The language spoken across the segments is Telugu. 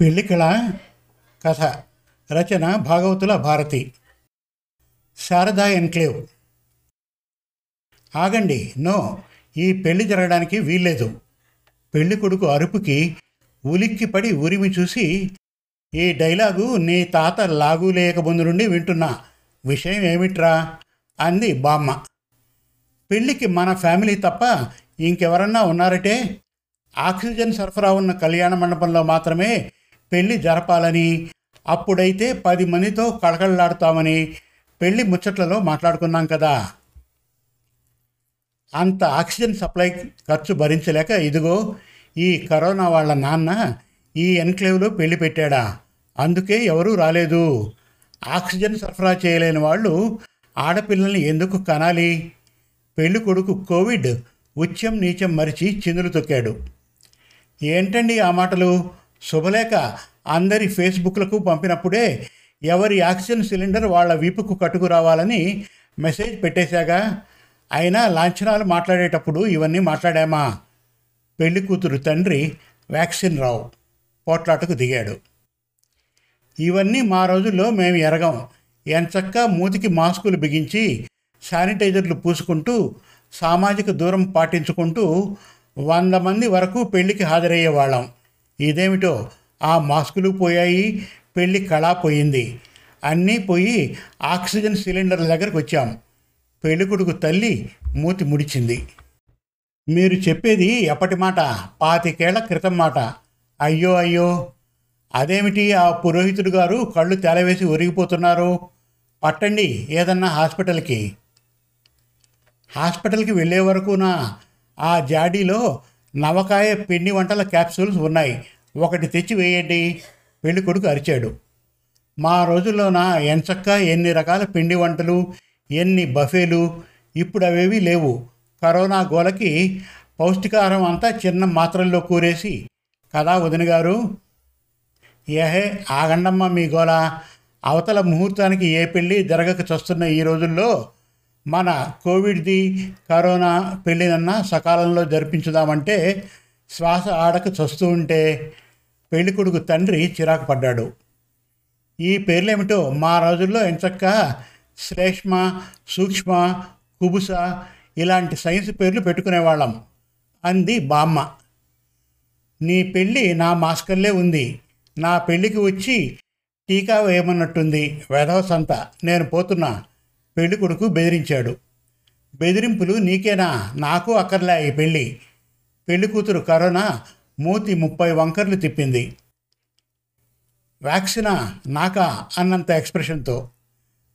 పెళ్ళికళ కథ రచన భాగవతుల భారతి. శారదా ఎన్క్లేవ్. ఆగండి నో ఈ పెళ్ళి జరగడానికి వీల్లేదు. పెళ్ళి కొడుకు అరుపుకి ఉలిక్కిపడి ఉరిమి చూసి ఈ డైలాగు నీ తాత లాగు లేకముందు నుండి వింటున్నా. విషయం ఏమిట్రా? అంది బామ్మ. పెళ్ళికి మన ఫ్యామిలీ తప్ప ఇంకెవరన్నా ఉన్నారటే? ఆక్సిజన్ సరఫరా ఉన్న కళ్యాణ మండపంలో మాత్రమే పెళ్ళి జరపాలని అప్పుడైతే పది మందితో కళకళలాడుతామని పెళ్ళి ముచ్చట్లలో మాట్లాడుకున్నాం కదా. అంత ఆక్సిజన్ సప్లై ఖర్చు భరించలేక ఇదిగో ఈ కరోనా వాళ్ళ నాన్న ఈ ఎన్క్లేవ్లో పెళ్ళి పెట్టాడా. అందుకే ఎవరూ రాలేదు. ఆక్సిజన్ సరఫరా చేయలేని వాళ్ళు ఆడపిల్లల్ని ఎందుకు కనాలి? పెళ్ళి కొడుకు కోవిడ్ ఉచ్యం నీచం మరిచి చిందులు తొక్కాడు. ఏంటండి ఆ మాటలు? శుభలేఖ. అందరి ఫేస్బుక్లకు పంపినప్పుడే ఎవరి ఆక్సిజన్ సిలిండర్ వాళ్ళ వీపుకు కట్టుకురావాలని మెసేజ్ పెట్టేశాగా. అయినా లాంఛనాలు మాట్లాడేటప్పుడు ఇవన్నీ మాట్లాడామా? పెళ్ళి కూతురు తండ్రి వ్యాక్సిన్ రావు పోట్లాటకు దిగాడు. ఇవన్నీ మా రోజుల్లో మేము ఎరగం. ఎంచక్క మూతికి మాస్కులు బిగించి శానిటైజర్లు పూసుకుంటూ సామాజిక దూరం పాటించుకుంటూ వంద మంది వరకు పెళ్ళికి హాజరయ్యేవాళ్ళం. ఇదేమిటో? ఆ మాస్కులు పోయాయి పెళ్ళి కళా పోయింది. అన్నీ పోయి ఆక్సిజన్ సిలిండర్ల దగ్గరకు వచ్చాం. పెళ్ళికొడుకు తల్లి మూతి ముడిచింది. మీరు చెప్పేది ఎప్పటి మాట? పాతికేళ్ళ క్రితం మాట. అయ్యో అయ్యో! అదేమిటి ఆ పురోహితుడు గారు కళ్ళు తెలవేసి ఒరిగిపోతున్నారు? పట్టండి ఏదన్నా హాస్పిటల్కి. హాస్పిటల్కి వెళ్ళే వరకునా ఆ జాడీలో నవకాయ పిండి వంటల క్యాప్సూల్స్ ఉన్నాయి. ఒకటి తెచ్చి వేయండి. పెళ్ళి కొడుకు అరిచాడు. మా రోజుల్లోన ఎంచక్క ఎన్ని రకాల పిండి వంటలు ఎన్ని బఫేలు ఇప్పుడు అవేవి లేవు. కరోనా గోలకి పౌష్టికాహారం అంతా చిన్న మాత్రల్లో కూరేసి. కదా వదిన గారు? ఏహే ఆగండమ్మ మీ గోల. అవతల ముహూర్తానికి ఏ పెళ్ళి జరగక చస్తున్న ఈ రోజుల్లో? మన కోవిడ్ది కరోనా పెళ్ళినన్నా సకాలంలో జరిపించుదామంటే శ్వాస ఆడక చస్తూ ఉంటే పెళ్ళికొడుకు తండ్రి చిరాకు పడ్డాడు. ఈ పేర్లేమిటో మా రోజుల్లో ఎంచక్క శ్లేష్మ సూక్ష్మ కుబుస ఇలాంటి సైన్స్ పేర్లు పెట్టుకునేవాళ్ళం అంది బామ్మ. నీ పెళ్ళి నా మాస్కల్లే ఉంది. నా పెళ్ళికి వచ్చి టీకా వేయమన్నట్టుంది వెధవ సంత. నేను పోతున్నా. పెళ్ళి కొడుకు బెదిరించాడు. బెదిరింపులు నీకేనా? నాకు అక్కర్లే ఈ పెళ్ళి. పెళ్ళి కూతురు కరోనా మూతి ముప్పై వంకర్లు తిప్పింది. వ్యాక్సినా నాకా? అన్నంత ఎక్స్ప్రెషన్తో.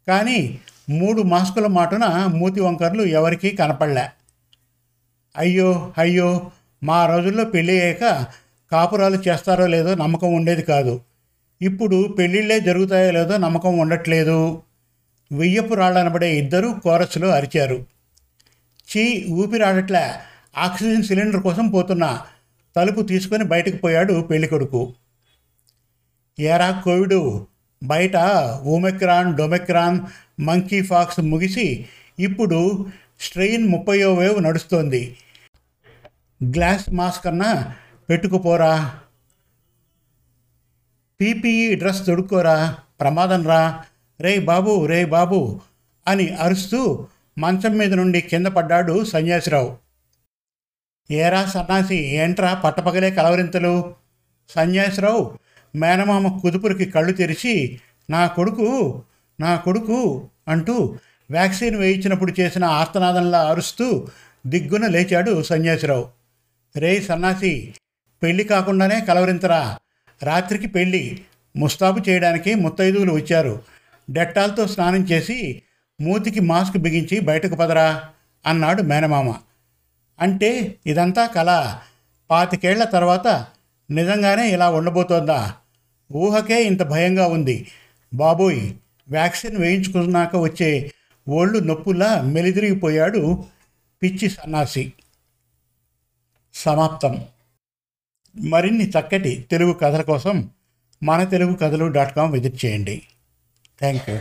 కానీ మూడు మాస్కుల మాటున మూతి వంకర్లు ఎవరికీ కనపడలే. అయ్యో అయ్యో మా రోజుల్లో పెళ్ళి అయ్యాక కాపురాలు చేస్తారో లేదో నమ్మకం ఉండేది కాదు. ఇప్పుడు పెళ్ళిళ్ళే జరుగుతాయో లేదో నమ్మకం ఉండట్లేదు. వెయ్యపు రాళ్ళనబడే ఇద్దరు కోరస్లో అరిచారు. చీ ఊపిరాడట్లే. ఆక్సిజన్ సిలిండర్ కోసం పోతున్నా. తలుపు తీసుకొని బయటకు పోయాడు పెళ్ళికొడుకు. ఏరా కోవిడు? బయట ఓమెక్రాన్ డొమెక్రాన్ మంకీ ఫాక్స్ ముగిసి ఇప్పుడు స్ట్రెయిన్ ముప్పయో వేవ్ నడుస్తోంది. గ్లాస్ మాస్క్ అన్నా పెట్టుకుపోరా. PPE dress తొడుక్కోరా. ప్రమాదం రా. రే బాబు రే బాబు అని అరుస్తూ మంచం మీద నుండి కింద పడ్డాడు సన్యాసిరావు. ఏరా సన్నాసి ఏంట్రా పట్టపగలే కలవరింతలు? సన్యాసిరావు మేనమామ కుదుపురికి కళ్ళు తెరిచి నా కొడుకు నా కొడుకు అంటూ వ్యాక్సిన్ వేయించినప్పుడు చేసిన ఆర్తనాదంలా అరుస్తూ దిగ్గున లేచాడు సన్యాసిరావు. రే సన్నాసి పెళ్ళి కాకుండానే కలవరింతరా? రాత్రికి పెళ్ళి ముస్తాబు చేయడానికి ముత్తైదువులు వచ్చారు. డెట్టాల్తో స్నానం చేసి మూతికి మాస్క్ బిగించి బయటకు పదరా అన్నాడు మేనమామ. అంటే ఇదంతా కళ పాతికేళ్ళ తర్వాత నిజంగానే ఇలా ఉండబోతోందా? ఊహకే ఇంత భయంగా ఉంది. బాబోయ్ వ్యాక్సిన్ వేయించుకున్నాక వచ్చే ఒళ్ళు నొప్పులా మెలిదిరిగిపోయాడు పిచ్చి సన్నాసి. సమాప్తం. మరిన్ని చక్కటి తెలుగు కథల కోసం మన తెలుగు కథలు డాట్ కామ్ విజిట్ చేయండి. Thank you.